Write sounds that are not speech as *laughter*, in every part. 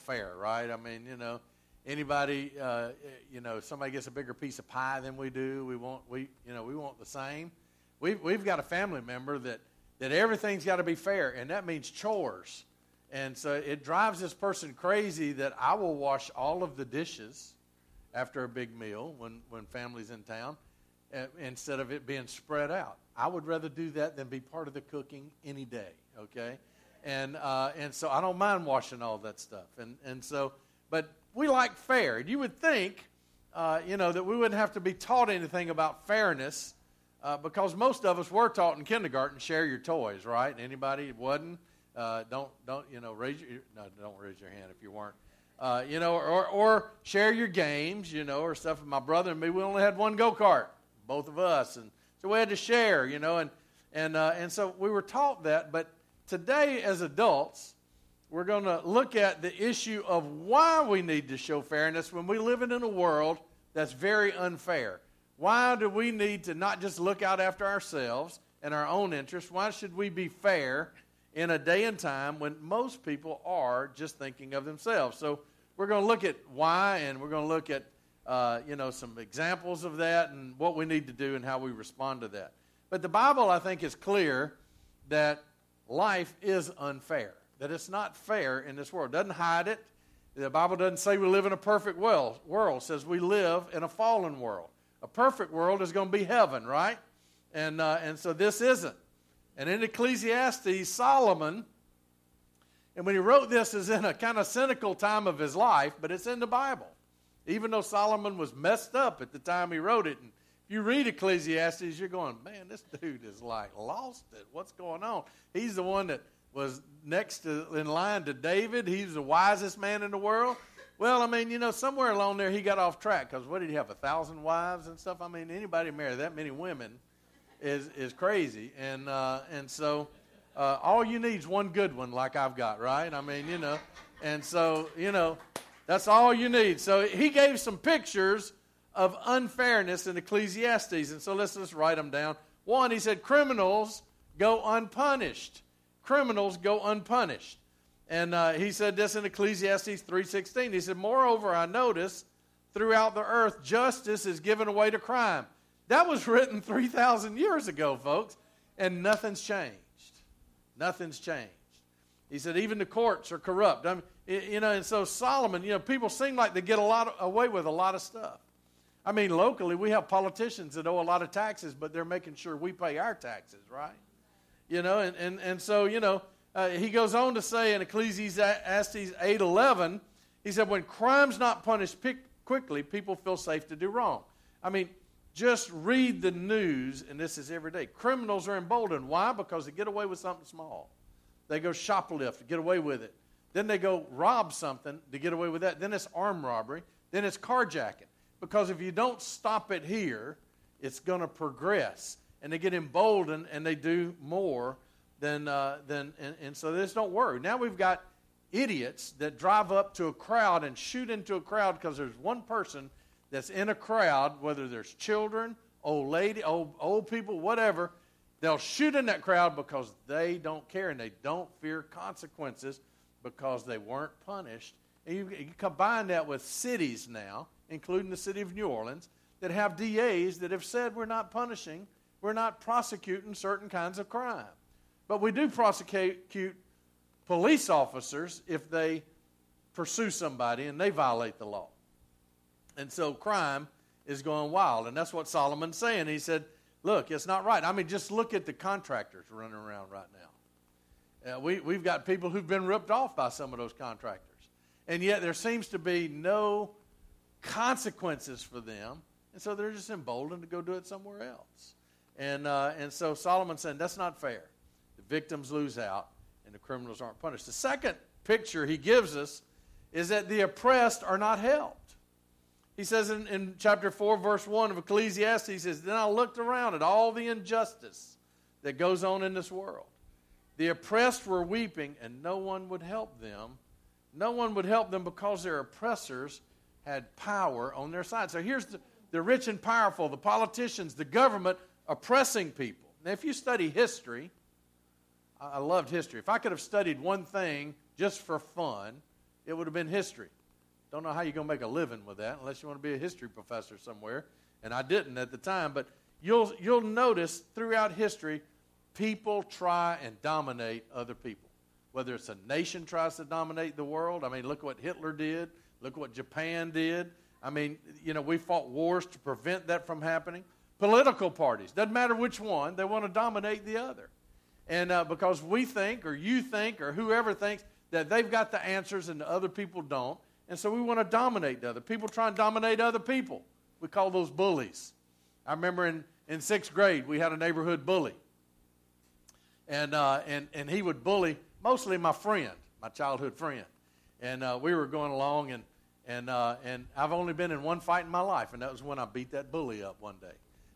fair, right? I mean, you know, anybody, uh, you know, somebody gets a bigger piece of pie than we do, we want we you know we want the same. We've we've got a family member that that everything's got to be fair, and that means chores. And so it drives this person crazy that I will wash all of the dishes after a big meal when, when family's in town uh, instead of it being spread out. I would rather do that than be part of the cooking any day, okay? And, uh, and so I don't mind washing all that stuff. And, and so, but we like fair. And you would think, uh, you know, that we wouldn't have to be taught anything about fairness uh, because most of us were taught in kindergarten share your toys, right? Anybody wasn't? Uh, don't don't you know raise your no don't raise your hand if you weren't. Uh, you know, or, or share your games, you know, or stuff. My brother and me, we only had one go kart, both of us, and so we had to share, you know, and and uh, and so we were taught that. But today, as adults, we're going to look at the issue of why we need to show fairness when we live in a world that's very unfair. Why do we need to not just look out after ourselves and our own interests? Why should we be fair in a day and time when most people are just thinking of themselves? So we're going to look at why, and we're going to look at uh, you know some examples of that and what we need to do and how we respond to that. But the Bible, I think, is clear that life is unfair. That it's not fair in this world. It doesn't hide it. The Bible doesn't say we live in a perfect world. World it says we live in a fallen world. A perfect world is going to be heaven, right? And, uh, and so this isn't. And in Ecclesiastes, Solomon, and when he wrote this is in a kind of cynical time of his life, but it's in the Bible. Even though Solomon was messed up at the time he wrote it. And you read Ecclesiastes, you're going, man, this dude is like lost it. What's going on? He's the one that was next to, in line to David. He's the wisest man in the world. Well, I mean, you know, somewhere along there he got off track because what did he have? A thousand wives and stuff. I mean, anybody marry that many women is is crazy, and uh, and so uh, all you need is one good one, like I've got, right? I mean, you know, and so you know, that's all you need. So he gave some pictures of unfairness in Ecclesiastes, and so let's just write them down. One, he said, criminals go unpunished. Criminals go unpunished. And uh, he said this in Ecclesiastes 3.16. He said, Moreover, I notice throughout the earth justice is given away to crime. That was written 3,000 years ago, folks, and nothing's changed. Nothing's changed. He said, even the courts are corrupt. I mean, you know, and so Solomon, you know, people seem like they get a lot away with a lot of stuff. I mean, locally, we have politicians that owe a lot of taxes, but they're making sure we pay our taxes, right? You know, and, and, and so, you know, uh, he goes on to say in Ecclesiastes 8.11, he said, when crime's not punished quickly, people feel safe to do wrong. I mean, just read the news, and this is every day. Criminals are emboldened. Why? Because they get away with something small. They go shoplift to get away with it. Then they go rob something to get away with that. Then it's armed robbery. Then it's carjacking. Because if you don't stop it here, it's going to progress. And they get emboldened and they do more then, uh, then and, and so this don't worry. Now we've got idiots that drive up to a crowd and shoot into a crowd because there's one person that's in a crowd, whether there's children, old lady, old, old people, whatever, they'll shoot in that crowd because they don't care and they don't fear consequences because they weren't punished. And you, you combine that with cities now, including the city of New Orleans, that have DAs that have said we're not punishing, we're not prosecuting certain kinds of crime. But we do prosecute police officers if they pursue somebody and they violate the law. And so crime is going wild. And that's what Solomon's saying. He said, Look, it's not right. I mean, just look at the contractors running around right now. Uh, we, we've got people who've been ripped off by some of those contractors. And yet there seems to be no consequences for them. And so they're just emboldened to go do it somewhere else. And, uh, and so Solomon's saying that's not fair The victims lose out and the criminals aren't punished. The second picture he gives us is that the oppressed are not helped. He says in, in chapter 4, verse 1 of Ecclesiastes, he says, Then I looked around at all the injustice that goes on in this world. The oppressed were weeping, and no one would help them. No one would help them because their oppressors had power on their side. So here's the, the rich and powerful, the politicians, the government oppressing people. Now, if you study history, I loved history. If I could have studied one thing just for fun, it would have been history. Don't know how you're going to make a living with that unless you want to be a history professor somewhere. And I didn't at the time, but you'll, you'll notice throughout history, people try and dominate other people. Whether it's a nation tries to dominate the world. I mean, look what Hitler did. Look what Japan did. I mean, you know, we fought wars to prevent that from happening. Political parties, doesn't matter which one, they want to dominate the other. And uh, because we think, or you think, or whoever thinks that they've got the answers and the other people don't, and so we want to dominate the other. People try and dominate other people. We call those bullies. I remember in, in sixth grade, we had a neighborhood bully. And, uh, and, and he would bully mostly my friend, my childhood friend. And uh, we were going along, and, and, uh, and I've only been in one fight in my life, and that was when I beat that bully up one day.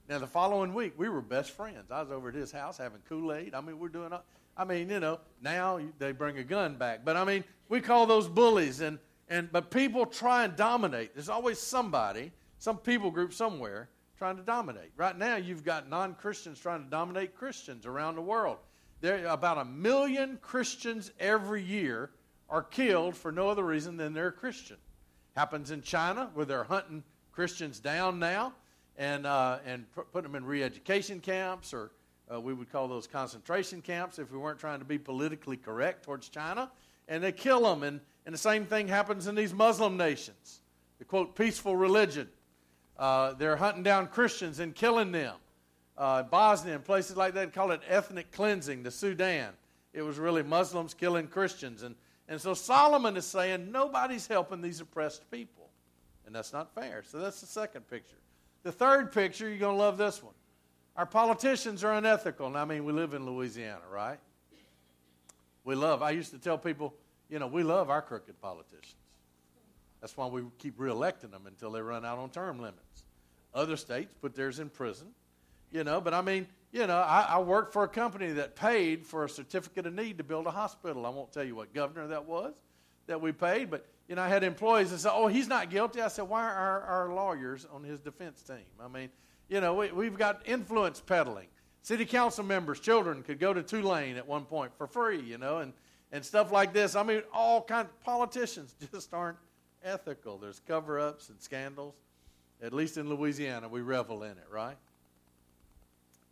Now, the following week, we were best friends. I was over at his house having Kool Aid. I mean, we're doing, I mean, you know, now they bring a gun back. But I mean, we call those bullies. And, and, but people try and dominate. There's always somebody, some people group somewhere trying to dominate. Right now, you've got non Christians trying to dominate Christians around the world. There about a million Christians every year are killed for no other reason than they're Christian. Happens in China where they're hunting Christians down now and, uh, and put them in re education camps, or uh, we would call those concentration camps if we weren't trying to be politically correct towards China. And they kill them. And, and the same thing happens in these Muslim nations. The quote, peaceful religion. Uh, they're hunting down Christians and killing them. Uh, Bosnia and places like that call it ethnic cleansing, the Sudan. It was really Muslims killing Christians. And, and so Solomon is saying nobody's helping these oppressed people. And that's not fair. So that's the second picture. The third picture, you're going to love this one. Our politicians are unethical. And I mean, we live in Louisiana, right? We love, I used to tell people, you know, we love our crooked politicians. That's why we keep reelecting them until they run out on term limits. Other states put theirs in prison, you know, but I mean, you know, I, I worked for a company that paid for a certificate of need to build a hospital. I won't tell you what governor that was that we paid, but you know, I had employees that said, "Oh, he's not guilty." I said, "Why are our lawyers on his defense team?" I mean, you know, we, we've got influence peddling. City council members, children could go to Tulane at one point for free, you know, and and stuff like this. I mean, all kinds of politicians *laughs* just aren't ethical. There's cover-ups and scandals. At least in Louisiana, we revel in it, right?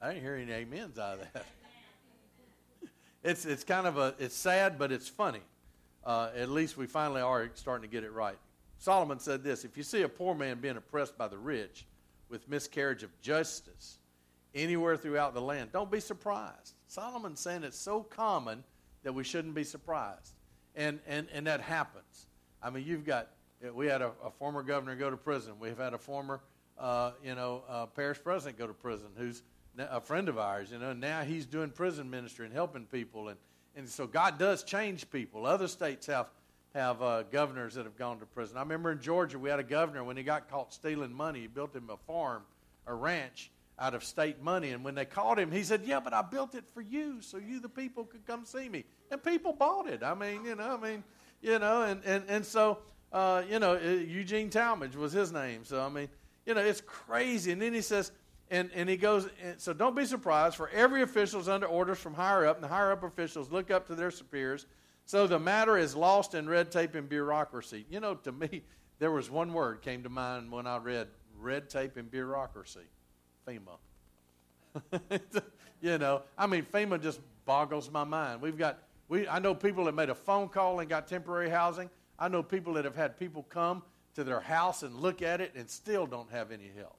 I didn't hear any amens out of that. *laughs* it's it's kind of a it's sad, but it's funny uh, at least we finally are starting to get it right. Solomon said this If you see a poor man being oppressed by the rich with miscarriage of justice anywhere throughout the land, don't be surprised. Solomon's saying it's so common that we shouldn't be surprised. And, and, and that happens. I mean, you've got, we had a, a former governor go to prison. We've had a former, uh, you know, uh, parish president go to prison who's a friend of ours, you know, now he's doing prison ministry and helping people. And, and so God does change people. Other states have have uh, governors that have gone to prison. I remember in Georgia we had a governor when he got caught stealing money. He built him a farm, a ranch out of state money. And when they caught him, he said, "Yeah, but I built it for you, so you the people could come see me." And people bought it. I mean, you know, I mean, you know, and and and so uh, you know, uh, Eugene Talmadge was his name. So I mean, you know, it's crazy. And then he says, and, and he goes, and so don't be surprised, for every official is under orders from higher up, and the higher up officials look up to their superiors. So the matter is lost in red tape and bureaucracy. You know, to me, there was one word came to mind when I read red tape and bureaucracy FEMA. *laughs* you know, I mean, FEMA just boggles my mind. We've got, we, I know people that made a phone call and got temporary housing. I know people that have had people come to their house and look at it and still don't have any help.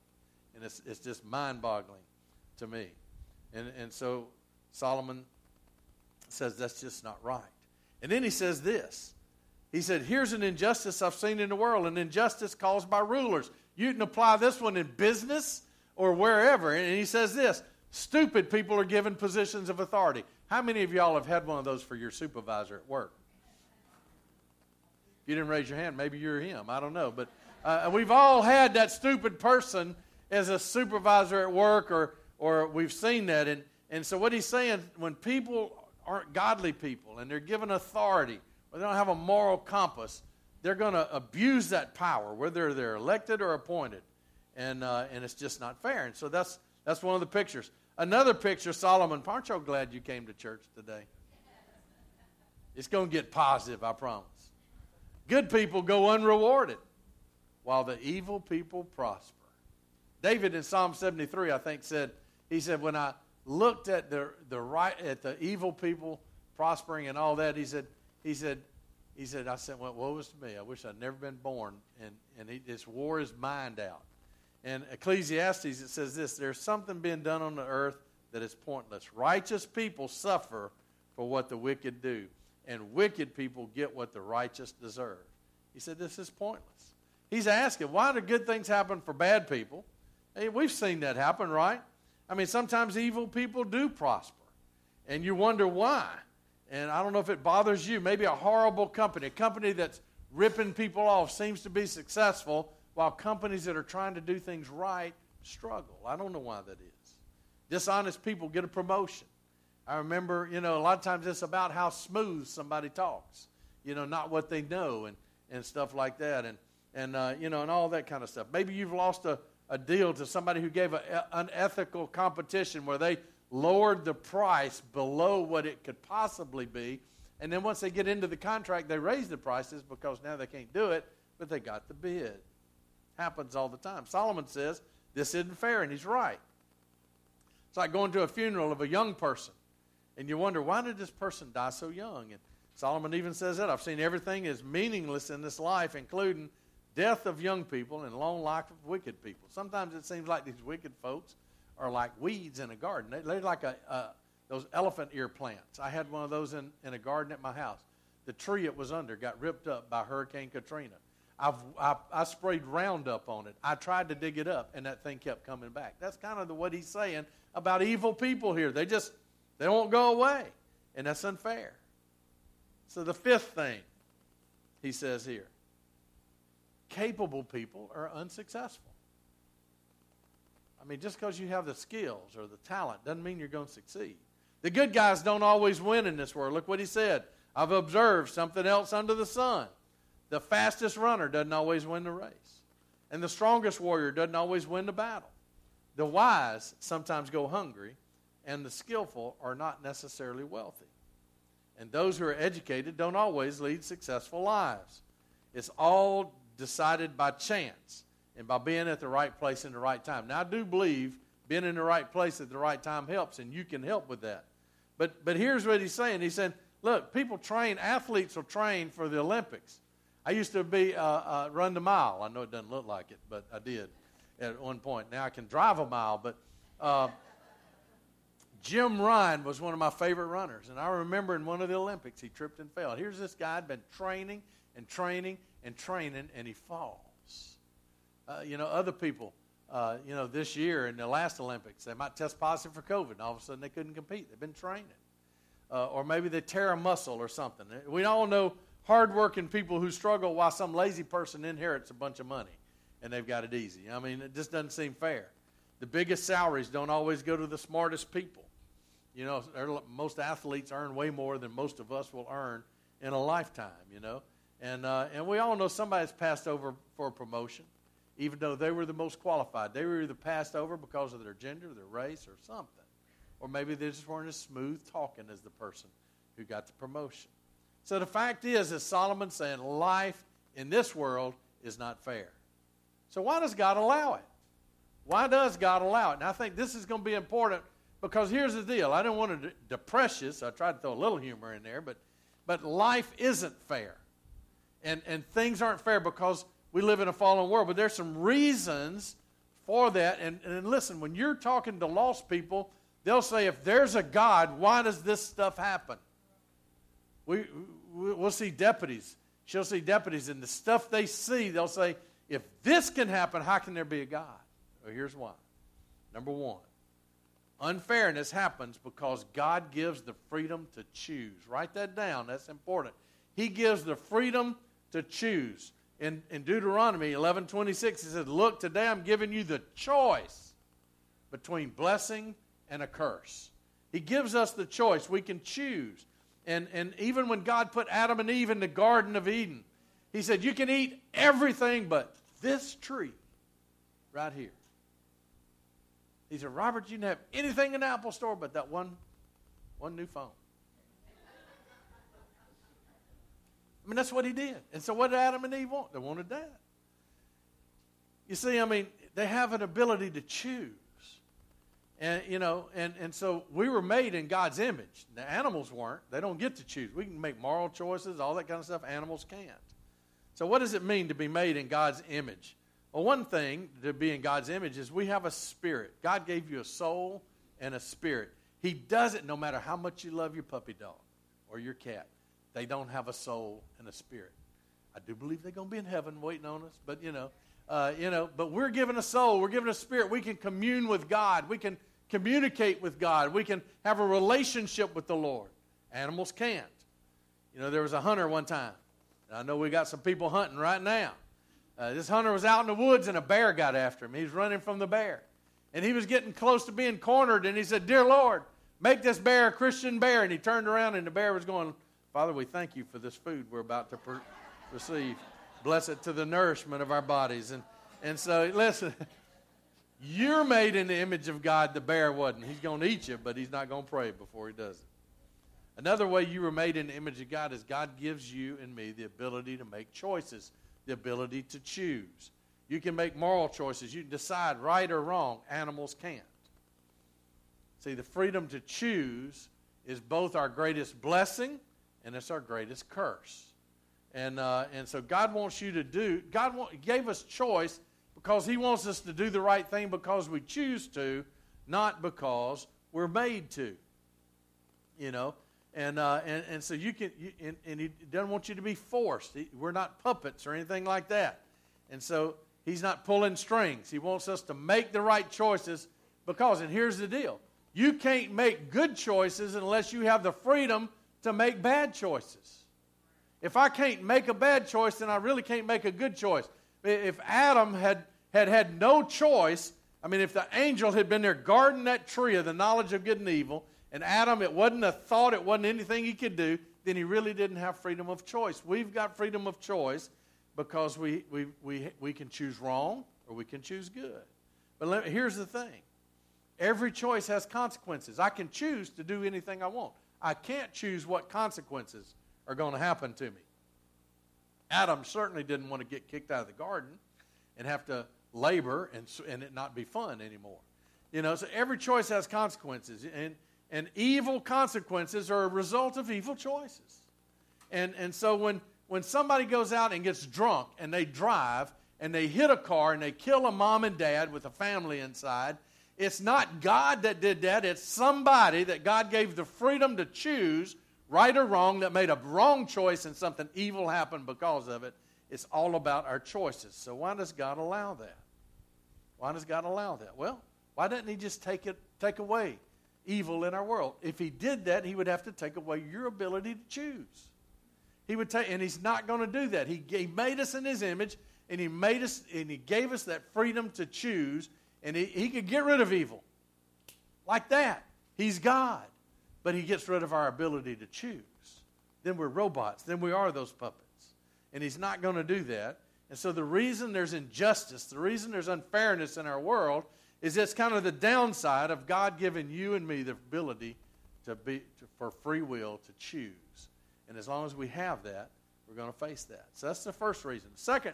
And it's, it's just mind boggling to me. And, and so Solomon says that's just not right. And then he says this He said, Here's an injustice I've seen in the world, an injustice caused by rulers. You can apply this one in business or wherever. And he says this stupid people are given positions of authority. How many of y'all have had one of those for your supervisor at work? If you didn't raise your hand, maybe you're him. I don't know. But uh, we've all had that stupid person as a supervisor at work, or, or we've seen that. And, and so, what he's saying, when people aren't godly people and they're given authority, or they don't have a moral compass, they're going to abuse that power, whether they're elected or appointed. And, uh, and it's just not fair. And so, that's, that's one of the pictures. Another picture, Solomon, aren't you glad you came to church today? It's going to get positive, I promise. Good people go unrewarded, while the evil people prosper. David in Psalm 73, I think, said, he said, when I looked at the, the right at the evil people prospering and all that, he said, he said, he said, I said, well, woe is to me. I wish I'd never been born. And, and he just wore his mind out. And Ecclesiastes, it says this there's something being done on the earth that is pointless. Righteous people suffer for what the wicked do, and wicked people get what the righteous deserve. He said, This is pointless. He's asking, why do good things happen for bad people? Hey, we've seen that happen, right? I mean, sometimes evil people do prosper, and you wonder why. And I don't know if it bothers you. Maybe a horrible company, a company that's ripping people off, seems to be successful, while companies that are trying to do things right struggle. I don't know why that is. Dishonest people get a promotion. I remember, you know, a lot of times it's about how smooth somebody talks, you know, not what they know and, and stuff like that, and, and uh, you know, and all that kind of stuff. Maybe you've lost a, a deal to somebody who gave an unethical competition where they lowered the price below what it could possibly be. And then once they get into the contract, they raise the prices because now they can't do it, but they got the bid. Happens all the time. Solomon says this isn't fair, and he's right. It's like going to a funeral of a young person, and you wonder, why did this person die so young? And Solomon even says that. I've seen everything is meaningless in this life, including death of young people and long life of wicked people. Sometimes it seems like these wicked folks are like weeds in a garden. They, are like a, those elephant ear plants. I had one of those in, in a garden at my house. The tree it was under got ripped up by Hurricane Katrina. I've, I, I sprayed Roundup on it. I tried to dig it up, and that thing kept coming back. That's kind of the, what he's saying about evil people here. They just they won't go away, and that's unfair. So the fifth thing he says here: capable people are unsuccessful. I mean, just because you have the skills or the talent doesn't mean you're going to succeed. The good guys don't always win in this world. Look what he said. I've observed something else under the sun. The fastest runner doesn't always win the race, and the strongest warrior doesn't always win the battle. The wise sometimes go hungry, and the skillful are not necessarily wealthy. And those who are educated don't always lead successful lives. It's all decided by chance and by being at the right place in the right time. Now, I do believe being in the right place at the right time helps, and you can help with that. But, but here's what he's saying. He's saying, look, people train, athletes will train for the Olympics. I used to be uh, uh, run the mile. I know it doesn't look like it, but I did at one point. Now I can drive a mile, but uh, Jim Ryun was one of my favorite runners. And I remember in one of the Olympics, he tripped and fell. Here's this guy had been training and training and training, and he falls. Uh, you know, other people, uh, you know, this year in the last Olympics, they might test positive for COVID, and all of a sudden they couldn't compete. They've been training. Uh, or maybe they tear a muscle or something. We all know hardworking people who struggle while some lazy person inherits a bunch of money and they've got it easy. I mean, it just doesn't seem fair. The biggest salaries don't always go to the smartest people. You know, most athletes earn way more than most of us will earn in a lifetime, you know. And, uh, and we all know somebody's passed over for a promotion even though they were the most qualified. They were either passed over because of their gender, their race, or something. Or maybe they just weren't as smooth talking as the person who got the promotion. So the fact is, as Solomon's saying, life in this world is not fair. So why does God allow it? Why does God allow it? And I think this is going to be important because here's the deal. I don't want to depress you, so I tried to throw a little humor in there, but, but life isn't fair. And, and things aren't fair because we live in a fallen world, but there's some reasons for that. And, and listen, when you're talking to lost people, they'll say, if there's a God, why does this stuff happen? We, we'll see deputies. She'll see deputies, and the stuff they see, they'll say, if this can happen, how can there be a God? Well, here's why. Number one, unfairness happens because God gives the freedom to choose. Write that down, that's important. He gives the freedom to choose in, in Deuteronomy 11 26, he says, Look, today I'm giving you the choice between blessing and a curse. He gives us the choice. We can choose. And, and even when God put Adam and Eve in the Garden of Eden, He said, You can eat everything but this tree right here. He said, Robert, you didn't have anything in the Apple store but that one, one new phone. I mean, that's what he did. And so, what did Adam and Eve want? They wanted that. You see, I mean, they have an ability to choose. And, you know, and, and so we were made in God's image. The animals weren't. They don't get to choose. We can make moral choices, all that kind of stuff. Animals can't. So, what does it mean to be made in God's image? Well, one thing to be in God's image is we have a spirit. God gave you a soul and a spirit. He does it no matter how much you love your puppy dog or your cat. They don't have a soul and a spirit. I do believe they're going to be in heaven waiting on us, but you know, uh, you know, but we're given a soul, we're given a spirit. We can commune with God, we can communicate with God, we can have a relationship with the Lord. Animals can't. You know, there was a hunter one time. I know we got some people hunting right now. Uh, this hunter was out in the woods and a bear got after him. He was running from the bear. And he was getting close to being cornered, and he said, Dear Lord, make this bear a Christian bear. And he turned around, and the bear was going, Father, we thank you for this food we're about to per- receive. Bless it to the nourishment of our bodies. And, and so, listen, *laughs* you're made in the image of God. The bear wasn't. He's going to eat you, but he's not going to pray before he does it. Another way you were made in the image of God is God gives you and me the ability to make choices, the ability to choose. You can make moral choices. You can decide right or wrong. Animals can't. See, the freedom to choose is both our greatest blessing and it's our greatest curse. And, uh, and so God wants you to do, God want, gave us choice because He wants us to do the right thing because we choose to, not because we're made to. You know? And, uh, and, and so you can, you, and, and He doesn't want you to be forced. He, we're not puppets or anything like that. And so He's not pulling strings. He wants us to make the right choices because, and here's the deal you can't make good choices unless you have the freedom to make bad choices. If I can't make a bad choice, then I really can't make a good choice. If Adam had had, had no choice, I mean, if the angel had been there guarding that tree of the knowledge of good and evil, and Adam, it wasn't a thought, it wasn't anything he could do, then he really didn't have freedom of choice. We've got freedom of choice because we, we, we, we can choose wrong or we can choose good. But let, here's the thing every choice has consequences. I can choose to do anything I want. I can't choose what consequences are going to happen to me. Adam certainly didn't want to get kicked out of the garden and have to labor and, and it not be fun anymore. You know, so every choice has consequences, and, and evil consequences are a result of evil choices. And, and so when, when somebody goes out and gets drunk and they drive and they hit a car and they kill a mom and dad with a family inside, it's not God that did that, it's somebody that God gave the freedom to choose right or wrong that made a wrong choice and something evil happened because of it. It's all about our choices. So why does God allow that? Why does God allow that? Well, why doesn't He just take it, take away evil in our world? If He did that, He would have to take away your ability to choose. He would take, and He's not going to do that. He, he made us in His image, and He made us, and He gave us that freedom to choose and he, he could get rid of evil like that. He's God. But he gets rid of our ability to choose. Then we're robots. Then we are those puppets. And he's not going to do that. And so the reason there's injustice, the reason there's unfairness in our world, is it's kind of the downside of God giving you and me the ability to be to, for free will to choose. And as long as we have that, we're going to face that. So that's the first reason. Second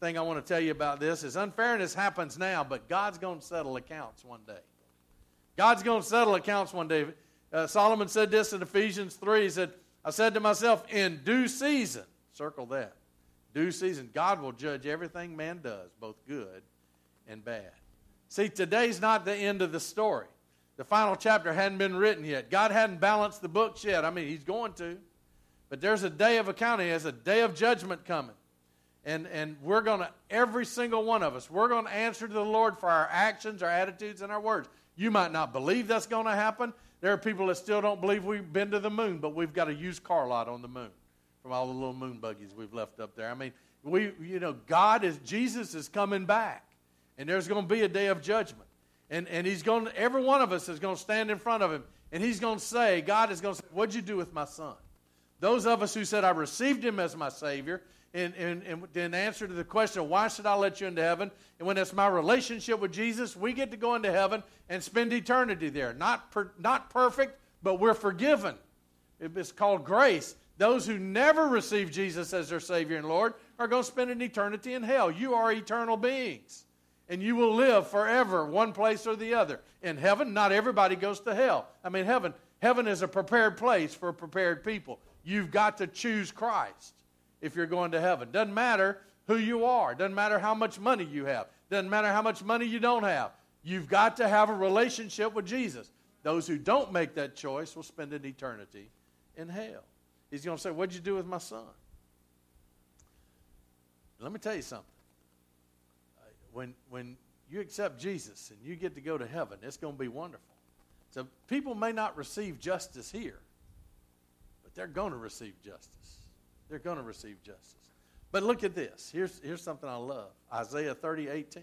thing I want to tell you about this is unfairness happens now, but God's going to settle accounts one day. God's going to settle accounts one day. Uh, Solomon said this in Ephesians 3. He said, I said to myself, in due season, circle that, due season, God will judge everything man does, both good and bad. See, today's not the end of the story. The final chapter hadn't been written yet. God hadn't balanced the books yet. I mean, He's going to. But there's a day of accounting, there's a day of judgment coming. And, and we're going to, every single one of us, we're going to answer to the Lord for our actions, our attitudes, and our words. You might not believe that's going to happen. There are people that still don't believe we've been to the moon, but we've got a used car lot on the moon from all the little moon buggies we've left up there. I mean, we, you know, God is, Jesus is coming back, and there's going to be a day of judgment. And, and he's going to, every one of us is going to stand in front of him, and he's going to say, God is going to say, What'd you do with my son? Those of us who said, I received him as my Savior, and, and in answer to the question, why should I let you into heaven? And when it's my relationship with Jesus, we get to go into heaven and spend eternity there. Not, per, not perfect, but we're forgiven. It's called grace. Those who never receive Jesus as their Savior and Lord are going to spend an eternity in hell. You are eternal beings, and you will live forever, one place or the other. In heaven, not everybody goes to hell. I mean, heaven, heaven is a prepared place for prepared people. You've got to choose Christ if you're going to heaven. Doesn't matter who you are. Doesn't matter how much money you have. Doesn't matter how much money you don't have. You've got to have a relationship with Jesus. Those who don't make that choice will spend an eternity in hell. He's going to say, What'd you do with my son? Let me tell you something. When, when you accept Jesus and you get to go to heaven, it's going to be wonderful. So people may not receive justice here, but they're going to receive justice. They're going to receive justice. But look at this. Here's, here's something I love Isaiah 30, 18.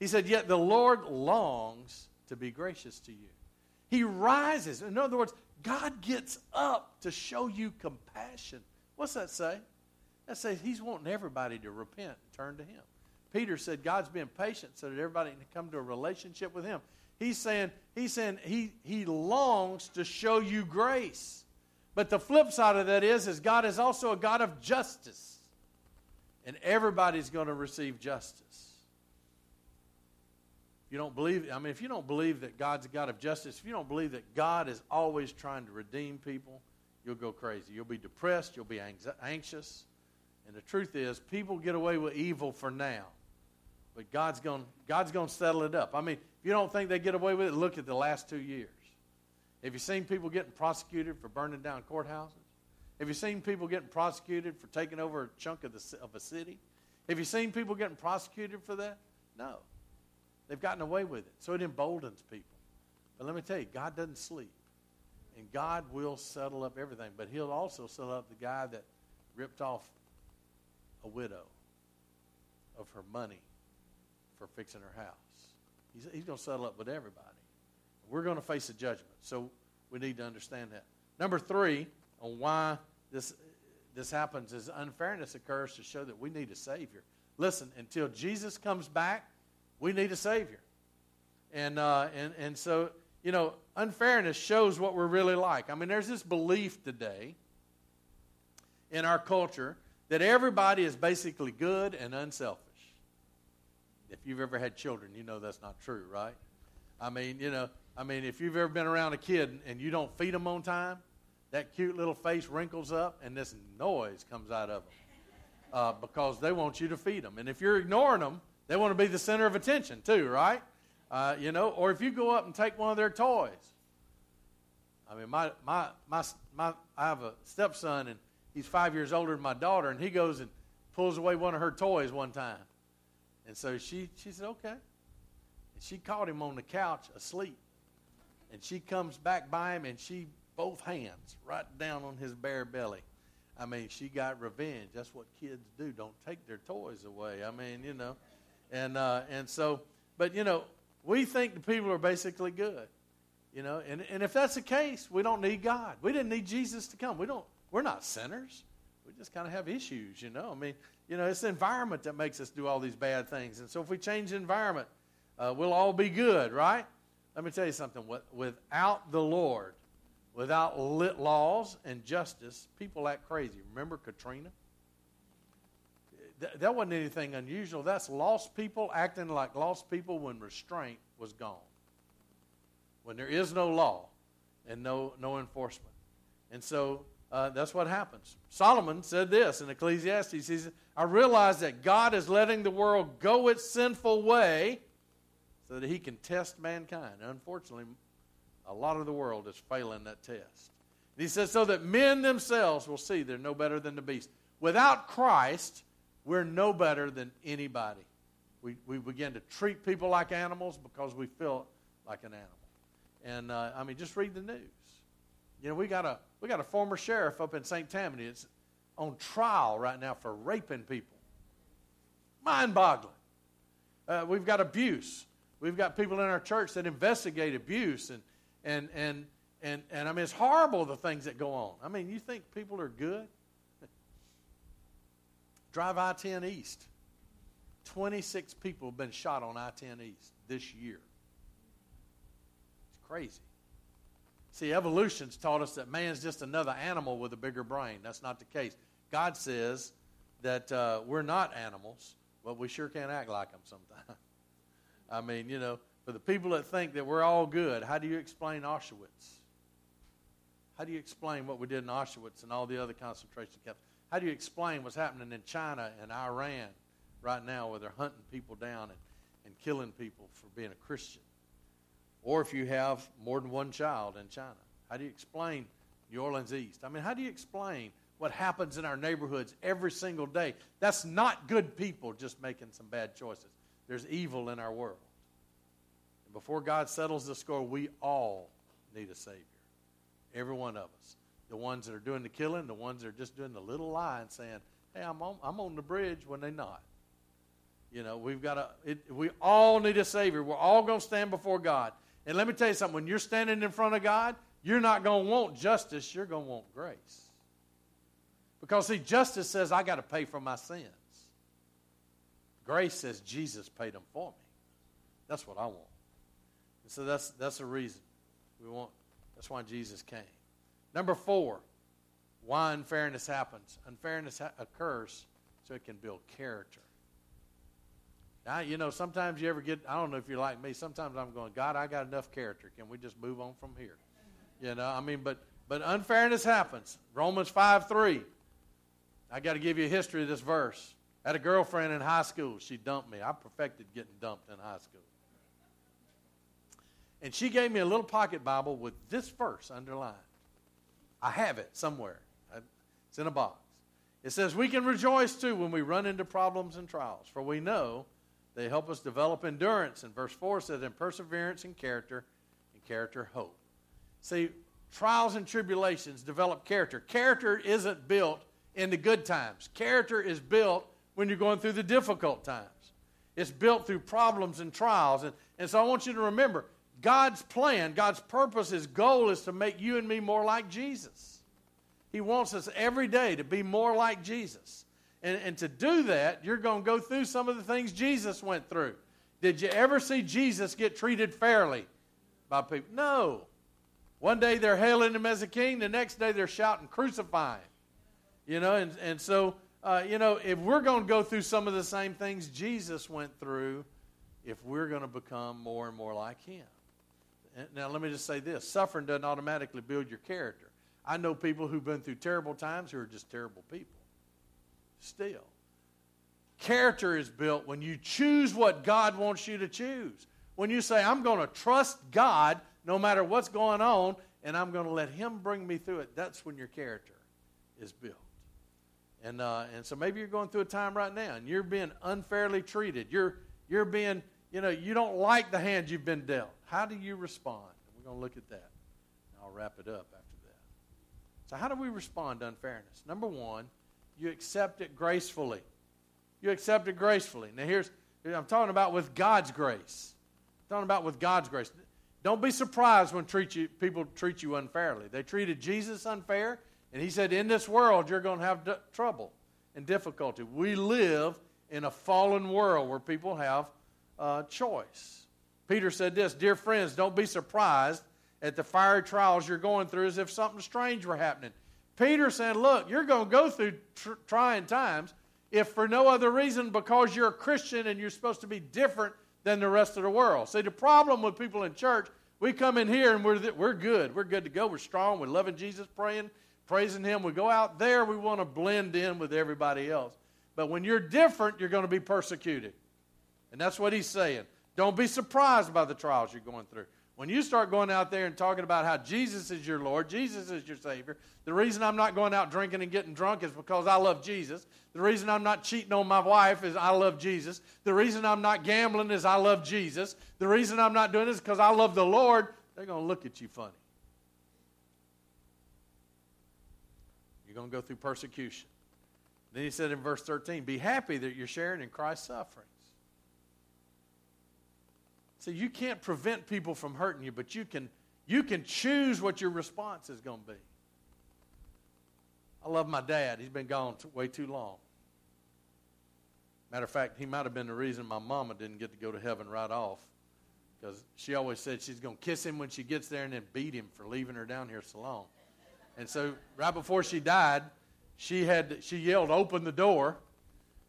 He said, Yet the Lord longs to be gracious to you. He rises. In other words, God gets up to show you compassion. What's that say? That says He's wanting everybody to repent and turn to Him. Peter said God's being patient so that everybody can come to a relationship with Him. He's saying, he's saying he, he longs to show you grace. But the flip side of that is, is God is also a God of justice. And everybody's going to receive justice. You don't believe, I mean, if you don't believe that God's a God of justice, if you don't believe that God is always trying to redeem people, you'll go crazy. You'll be depressed. You'll be anxious. And the truth is, people get away with evil for now. But God's going God's going to settle it up. I mean, if you don't think they get away with it, look at the last two years. Have you seen people getting prosecuted for burning down courthouses? Have you seen people getting prosecuted for taking over a chunk of, the, of a city? Have you seen people getting prosecuted for that? No. They've gotten away with it. So it emboldens people. But let me tell you, God doesn't sleep. And God will settle up everything. But He'll also settle up the guy that ripped off a widow of her money for fixing her house. He's, he's going to settle up with everybody. We're going to face a judgment. So we need to understand that. Number three, on why this, this happens is unfairness occurs to show that we need a Savior. Listen, until Jesus comes back, we need a Savior. And, uh, and, and so, you know, unfairness shows what we're really like. I mean, there's this belief today in our culture that everybody is basically good and unselfish. If you've ever had children, you know that's not true, right? I mean, you know, I mean, if you've ever been around a kid and you don't feed them on time, that cute little face wrinkles up and this noise comes out of them uh, because they want you to feed them. And if you're ignoring them, they want to be the center of attention too, right? Uh, you know, or if you go up and take one of their toys. I mean, my, my, my, my, I have a stepson and he's five years older than my daughter, and he goes and pulls away one of her toys one time. And so she, she said, okay. And she caught him on the couch asleep. And she comes back by him and she, both hands, right down on his bare belly. I mean, she got revenge. That's what kids do. Don't take their toys away. I mean, you know. And, uh, and so, but, you know, we think the people are basically good. You know, and, and if that's the case, we don't need God. We didn't need Jesus to come. We don't, we're not sinners. We just kind of have issues, you know. I mean, you know, it's the environment that makes us do all these bad things. And so if we change the environment, uh, we'll all be good, right? Let me tell you something. Without the Lord, without laws and justice, people act crazy. Remember Katrina? that wasn't anything unusual. That's lost people acting like lost people when restraint was gone. When there is no law and no, no enforcement. And so uh, that's what happens. Solomon said this in Ecclesiastes. He says, I realize that God is letting the world go its sinful way so that he can test mankind. Unfortunately, a lot of the world is failing that test. And he says, so that men themselves will see they're no better than the beast. Without Christ, we're no better than anybody. We, we begin to treat people like animals because we feel like an animal. And uh, I mean, just read the news. You know, we got a we got a former sheriff up in St. Tammany. It's on trial right now for raping people. Mind-boggling. Uh, we've got abuse. We've got people in our church that investigate abuse and and and and and I mean it's horrible the things that go on. I mean, you think people are good? *laughs* Drive I-10 East. 26 people have been shot on I-10 East this year. It's crazy. See, evolution's taught us that man's just another animal with a bigger brain. That's not the case. God says that uh, we're not animals, but we sure can act like them sometimes. *laughs* I mean, you know, for the people that think that we're all good, how do you explain Auschwitz? How do you explain what we did in Auschwitz and all the other concentration camps? How do you explain what's happening in China and Iran right now where they're hunting people down and, and killing people for being a Christian? Or if you have more than one child in China, how do you explain New Orleans East? I mean, how do you explain what happens in our neighborhoods every single day? That's not good people just making some bad choices. There's evil in our world. And before God settles the score, we all need a Savior. Every one of us. The ones that are doing the killing, the ones that are just doing the little lie and saying, hey, I'm on, I'm on the bridge when they're not. You know, we've got to, we all need a Savior. We're all going to stand before God. And let me tell you something when you're standing in front of God, you're not going to want justice, you're going to want grace. Because, see, justice says, I got to pay for my sins. Grace says, Jesus paid them for me. That's what I want. And so that's, that's the reason we want, that's why Jesus came. Number four, why unfairness happens. Unfairness ha- occurs so it can build character. Now, you know, sometimes you ever get, I don't know if you're like me, sometimes I'm going, God, I got enough character. Can we just move on from here? You know, I mean, but, but unfairness happens. Romans 5 3. I got to give you a history of this verse. I had a girlfriend in high school. She dumped me. I perfected getting dumped in high school. And she gave me a little pocket Bible with this verse underlined. I have it somewhere. It's in a box. It says, We can rejoice too when we run into problems and trials, for we know they help us develop endurance. And verse 4 says, In perseverance and character, and character, hope. See, trials and tribulations develop character. Character isn't built in the good times, character is built when you're going through the difficult times. It's built through problems and trials. And, and so I want you to remember God's plan, God's purpose, His goal is to make you and me more like Jesus. He wants us every day to be more like Jesus. And, and to do that, you're going to go through some of the things Jesus went through. Did you ever see Jesus get treated fairly by people? No. One day they're hailing him as a king, the next day they're shouting, crucify him. You know, and, and so, uh, you know, if we're going to go through some of the same things Jesus went through, if we're going to become more and more like him. Now, let me just say this suffering doesn't automatically build your character. I know people who've been through terrible times who are just terrible people. Still. Character is built when you choose what God wants you to choose. When you say, I'm going to trust God no matter what's going on, and I'm going to let Him bring me through it, that's when your character is built. And, uh, and so maybe you're going through a time right now and you're being unfairly treated. You're, you're being, you know, you don't like the hand you've been dealt. How do you respond? We're going to look at that. I'll wrap it up after that. So, how do we respond to unfairness? Number one, you accept it gracefully. You accept it gracefully. Now, here's, I'm talking about with God's grace. I'm talking about with God's grace. Don't be surprised when treat you, people treat you unfairly. They treated Jesus unfair, and he said, In this world, you're going to have d- trouble and difficulty. We live in a fallen world where people have uh, choice. Peter said this Dear friends, don't be surprised at the fiery trials you're going through as if something strange were happening. Peter said, Look, you're going to go through tr- trying times, if for no other reason because you're a Christian and you're supposed to be different than the rest of the world. See, the problem with people in church, we come in here and we're, th- we're good. We're good to go. We're strong. We're loving Jesus, praying, praising Him. We go out there, we want to blend in with everybody else. But when you're different, you're going to be persecuted. And that's what He's saying. Don't be surprised by the trials you're going through. When you start going out there and talking about how Jesus is your Lord, Jesus is your Savior, the reason I'm not going out drinking and getting drunk is because I love Jesus. The reason I'm not cheating on my wife is I love Jesus. The reason I'm not gambling is I love Jesus. The reason I'm not doing this is because I love the Lord. They're going to look at you funny. You're going to go through persecution. Then he said in verse 13, Be happy that you're sharing in Christ's suffering. So you can't prevent people from hurting you, but you can, you can choose what your response is going to be. I love my dad. He's been gone t- way too long. Matter of fact, he might have been the reason my mama didn't get to go to heaven right off because she always said she's going to kiss him when she gets there and then beat him for leaving her down here so long. And so right before she died, she had she yelled, "Open the door,"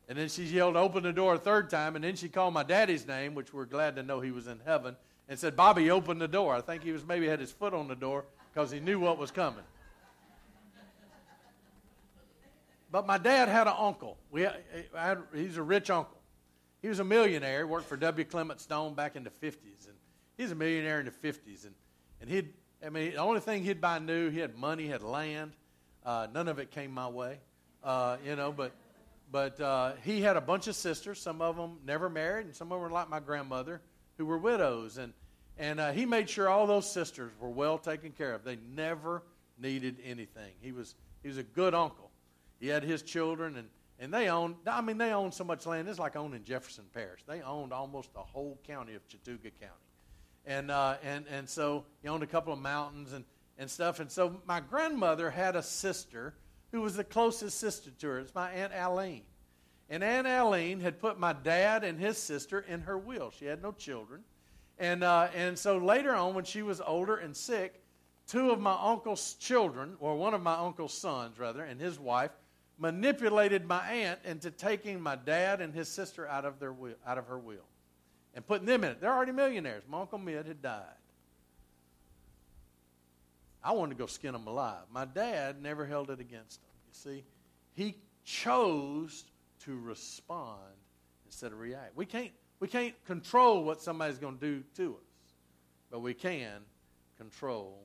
and then she yelled, "Open the door" a third time, and then she called my daddy's name, which we're glad to know he was in heaven, and said, "Bobby, open the door." I think he was maybe had his foot on the door because he knew what was coming. But my dad had an uncle. We had, he's a rich uncle. He was a millionaire. Worked for W. Clement Stone back in the 50s. And he's a millionaire in the 50s. And, and he'd, I mean, the only thing he'd buy new, he had money, he had land. Uh, none of it came my way, uh, you know, but, but uh, he had a bunch of sisters. Some of them never married, and some of them were like my grandmother, who were widows. And, and uh, he made sure all those sisters were well taken care of. They never needed anything. He was, he was a good uncle. He had his children, and and they owned, I mean, they owned so much land. It's like owning Jefferson Parish. They owned almost the whole county of Chattooga County. And, uh, and, and so he owned a couple of mountains and, and stuff. And so my grandmother had a sister who was the closest sister to her. It's my Aunt Aline. And Aunt Aline had put my dad and his sister in her will. She had no children. And, uh, and so later on, when she was older and sick, two of my uncle's children, or one of my uncle's sons, rather, and his wife, manipulated my aunt into taking my dad and his sister out of, their will, out of her will and putting them in it. They're already millionaires. My Uncle Mid had died. I wanted to go skin them alive. My dad never held it against. See, he chose to respond instead of react. We can't, we can't control what somebody's going to do to us, but we can control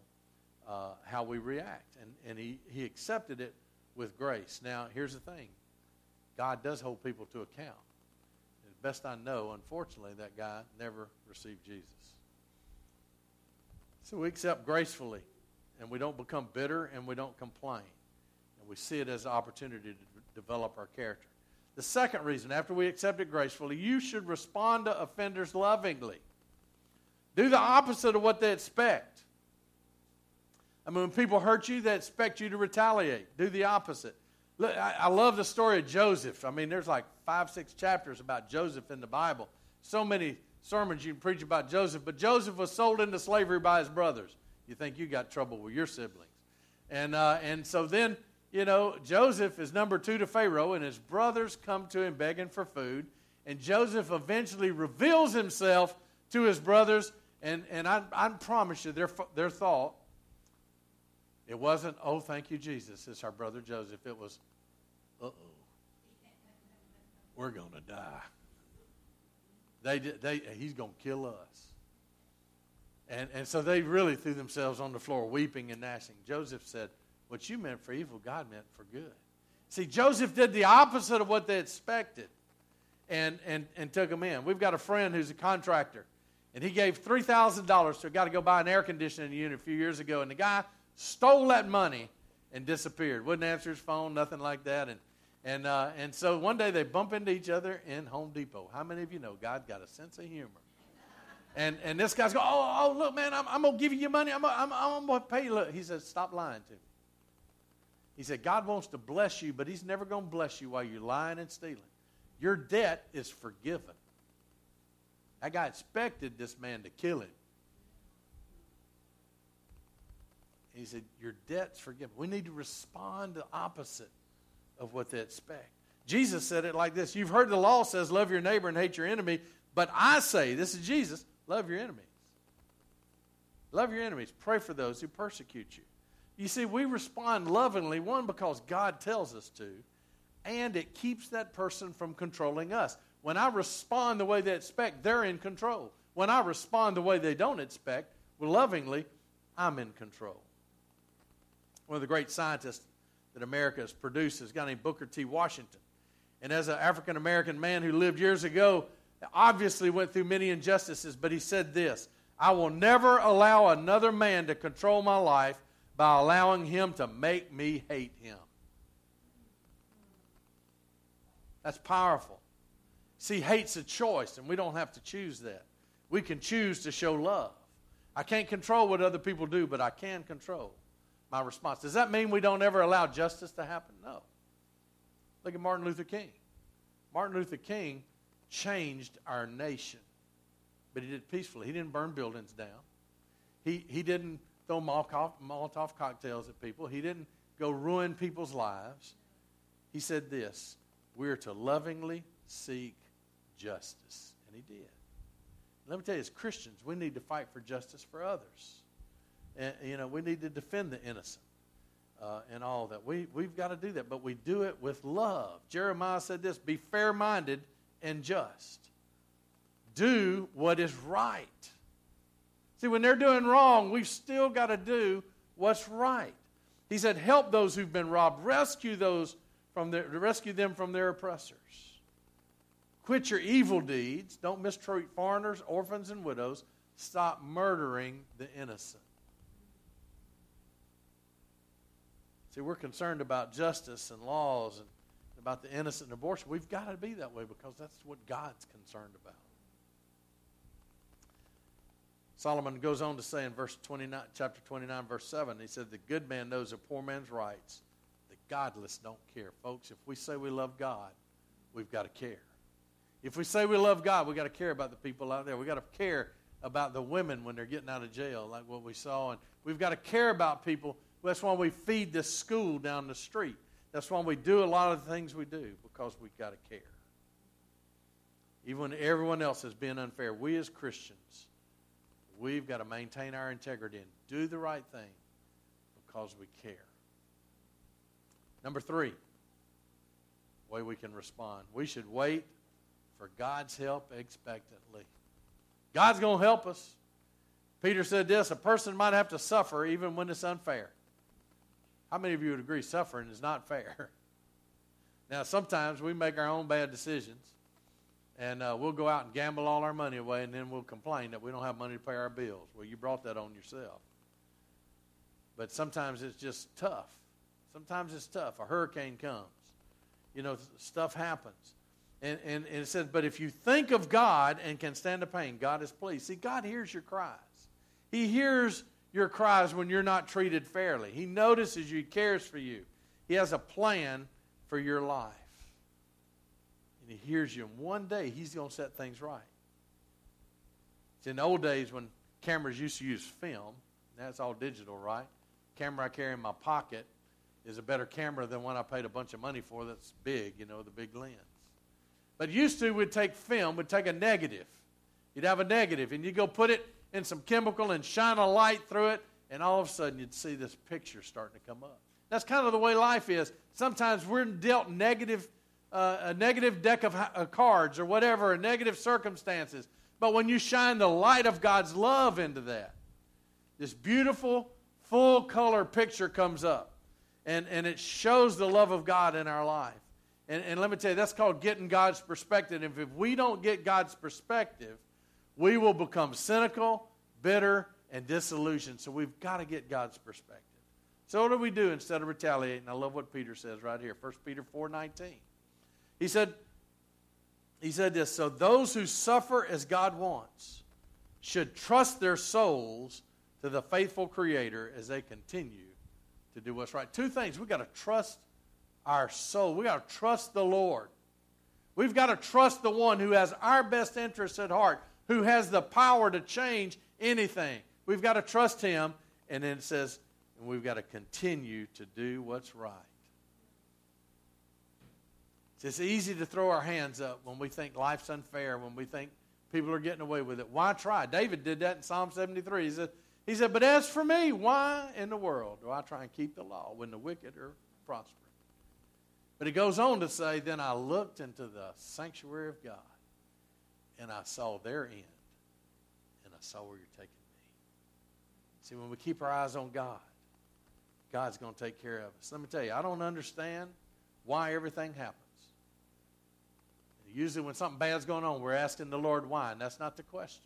uh, how we react. And, and he, he accepted it with grace. Now, here's the thing God does hold people to account. As best I know, unfortunately, that guy never received Jesus. So we accept gracefully, and we don't become bitter, and we don't complain. We see it as an opportunity to develop our character. The second reason, after we accept it gracefully, you should respond to offenders lovingly. Do the opposite of what they expect. I mean, when people hurt you, they expect you to retaliate. Do the opposite. Look, I, I love the story of Joseph. I mean, there's like five, six chapters about Joseph in the Bible. So many sermons you can preach about Joseph, but Joseph was sold into slavery by his brothers. You think you got trouble with your siblings. And, uh, and so then, you know, Joseph is number two to Pharaoh, and his brothers come to him begging for food. And Joseph eventually reveals himself to his brothers, and, and I, I promise you, their, their thought it wasn't, oh, thank you, Jesus, it's our brother Joseph. It was, uh oh, we're going to die. They, they, he's going to kill us. And, and so they really threw themselves on the floor, weeping and gnashing. Joseph said, What you meant for evil, God meant for good. See, Joseph did the opposite of what they expected and, and, and took him in. We've got a friend who's a contractor, and he gave $3,000 to a guy to go buy an air conditioning unit a few years ago. And the guy stole that money and disappeared. Wouldn't answer his phone, nothing like that. And, and, uh, and so one day they bump into each other in Home Depot. How many of you know God got a sense of humor? And, and this guy's going, oh, oh, look, man, I'm, I'm going to give you your money. I'm, I'm, I'm going to pay you. Look. He says, stop lying to me. He said, God wants to bless you, but he's never going to bless you while you're lying and stealing. Your debt is forgiven. That guy expected this man to kill him. He said, Your debt's forgiven. We need to respond the opposite of what they expect. Jesus said it like this You've heard the law says, Love your neighbor and hate your enemy. But I say, this is Jesus, love your enemies. Love your enemies. Pray for those who persecute you. You see, we respond lovingly, one, because God tells us to, and it keeps that person from controlling us. When I respond the way they expect, they're in control. When I respond the way they don't expect, lovingly, I'm in control one of the great scientists that America has produced is a guy named Booker T. Washington. And as an African American man who lived years ago, obviously went through many injustices, but he said this I will never allow another man to control my life by allowing him to make me hate him. That's powerful. See, hate's a choice, and we don't have to choose that. We can choose to show love. I can't control what other people do, but I can control my response. Does that mean we don't ever allow justice to happen? No. Look at Martin Luther King. Martin Luther King changed our nation. but he did it peacefully. He didn't burn buildings down. He, he didn't throw Molotov cocktails at people. He didn't go ruin people's lives. He said this We're to lovingly seek justice. And he did. Let me tell you, as Christians, we need to fight for justice for others. And, you know, we need to defend the innocent uh, and all that. We, we've got to do that, but we do it with love. Jeremiah said this be fair minded and just. Do what is right. See, when they're doing wrong, we've still got to do what's right. He said, help those who've been robbed, rescue those from their, rescue them from their oppressors. Quit your evil deeds. Don't mistreat foreigners, orphans, and widows. Stop murdering the innocent. See, we're concerned about justice and laws and about the innocent and abortion. We've got to be that way because that's what God's concerned about. Solomon goes on to say in verse 29, chapter 29, verse 7, he said, The good man knows a poor man's rights. The godless don't care. Folks, if we say we love God, we've got to care. If we say we love God, we've got to care about the people out there. We've got to care about the women when they're getting out of jail, like what we saw. And we've got to care about people that's why we feed this school down the street. That's why we do a lot of the things we do, because we've got to care. Even when everyone else is being unfair, we as Christians, we've got to maintain our integrity and do the right thing because we care. Number three, way we can respond. We should wait for God's help expectantly. God's going to help us. Peter said this a person might have to suffer even when it's unfair. How many of you would agree suffering is not fair? *laughs* Now, sometimes we make our own bad decisions, and uh, we'll go out and gamble all our money away, and then we'll complain that we don't have money to pay our bills. Well, you brought that on yourself. But sometimes it's just tough. Sometimes it's tough. A hurricane comes, you know, stuff happens. And, and, and it says, but if you think of God and can stand the pain, God is pleased. See, God hears your cries. He hears your cries when you're not treated fairly. He notices you, He cares for you. He has a plan for your life. And He hears you. And one day, He's going to set things right. It's in the old days when cameras used to use film. Now it's all digital, right? Camera I carry in my pocket is a better camera than one I paid a bunch of money for that's big, you know, the big lens. But used to, we'd take film, we'd take a negative. You'd have a negative, and you'd go put it in some chemical and shine a light through it, and all of a sudden you'd see this picture starting to come up. That's kind of the way life is. Sometimes we're dealt negative, uh, a negative deck of uh, cards or whatever, negative circumstances. But when you shine the light of God's love into that, this beautiful, full color picture comes up. And, and it shows the love of God in our life. And, and let me tell you, that's called getting God's perspective. If, if we don't get God's perspective, we will become cynical, bitter, and disillusioned. So we've got to get God's perspective. So what do we do instead of retaliating? I love what Peter says right here, 1 Peter 4:19. He said, he said this, so those who suffer as God wants should trust their souls to the faithful Creator as they continue to do what's right. Two things. We've got to trust our soul. We've got to trust the Lord. We've got to trust the one who has our best interests at heart who has the power to change anything. We've got to trust him. And then it says, and we've got to continue to do what's right. It's easy to throw our hands up when we think life's unfair, when we think people are getting away with it. Why try? David did that in Psalm 73. He said, he said, But as for me, why in the world do I try and keep the law when the wicked are prospering? But he goes on to say, Then I looked into the sanctuary of God and I saw their end, and I saw where you're taking me. See, when we keep our eyes on God, God's going to take care of us. Let me tell you, I don't understand why everything happens. Usually, when something bad's going on, we're asking the Lord why, and that's not the question.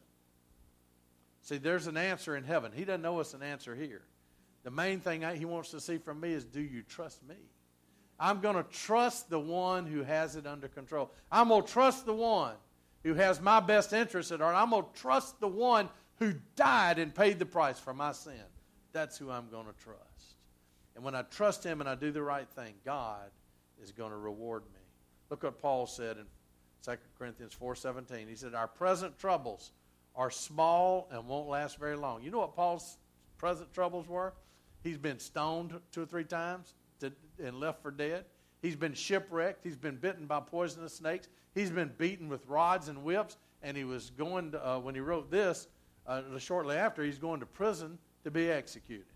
See, there's an answer in heaven. He doesn't know us an answer here. The main thing He wants to see from me is do you trust me? I'm going to trust the one who has it under control. I'm going to trust the one who has my best interest at heart. I'm going to trust the one who died and paid the price for my sin. That's who I'm going to trust. And when I trust him and I do the right thing, God is going to reward me. Look what Paul said in 2 Corinthians 4:17. He said, "Our present troubles are small and won't last very long. You know what Paul's present troubles were? He's been stoned two or three times to, and left for dead. He's been shipwrecked. He's been bitten by poisonous snakes. He's been beaten with rods and whips. And he was going to, uh, when he wrote this, uh, shortly after, he's going to prison to be executed.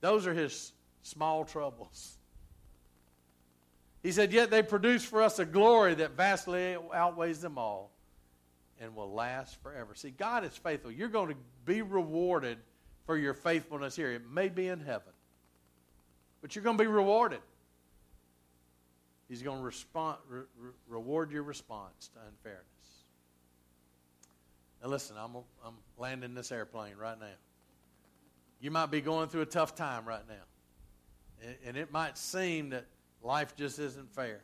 Those are his small troubles. He said, Yet they produce for us a glory that vastly outweighs them all and will last forever. See, God is faithful. You're going to be rewarded for your faithfulness here. It may be in heaven, but you're going to be rewarded. He's going to respond, re- re- reward your response to unfairness. Now, listen, I'm, I'm landing this airplane right now. You might be going through a tough time right now. And it might seem that life just isn't fair.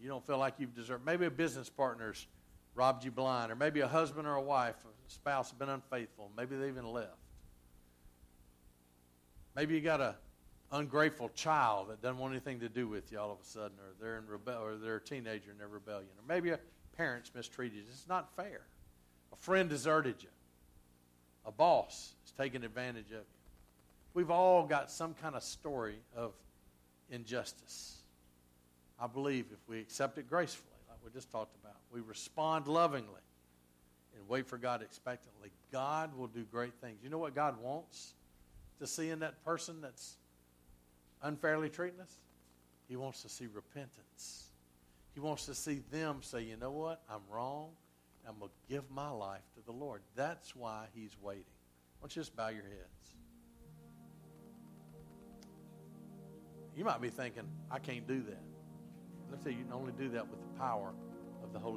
You don't feel like you've deserved. Maybe a business partner's robbed you blind, or maybe a husband or a wife, a spouse has been unfaithful. Maybe they even left. Maybe you got a ungrateful child that doesn't want anything to do with you all of a sudden, or they're in rebel, or they're a teenager in their rebellion, or maybe a parent's mistreated you. It's not fair. A friend deserted you. A boss is taking advantage of you. We've all got some kind of story of injustice. I believe if we accept it gracefully, like we just talked about, we respond lovingly and wait for God expectantly, God will do great things. You know what God wants to see in that person that's unfairly treating us? He wants to see repentance. He wants to see them say, you know what? I'm wrong. I'm going to give my life to the Lord. That's why he's waiting. Why don't you just bow your heads? You might be thinking, I can't do that. Let's say you can only do that with the power of the Holy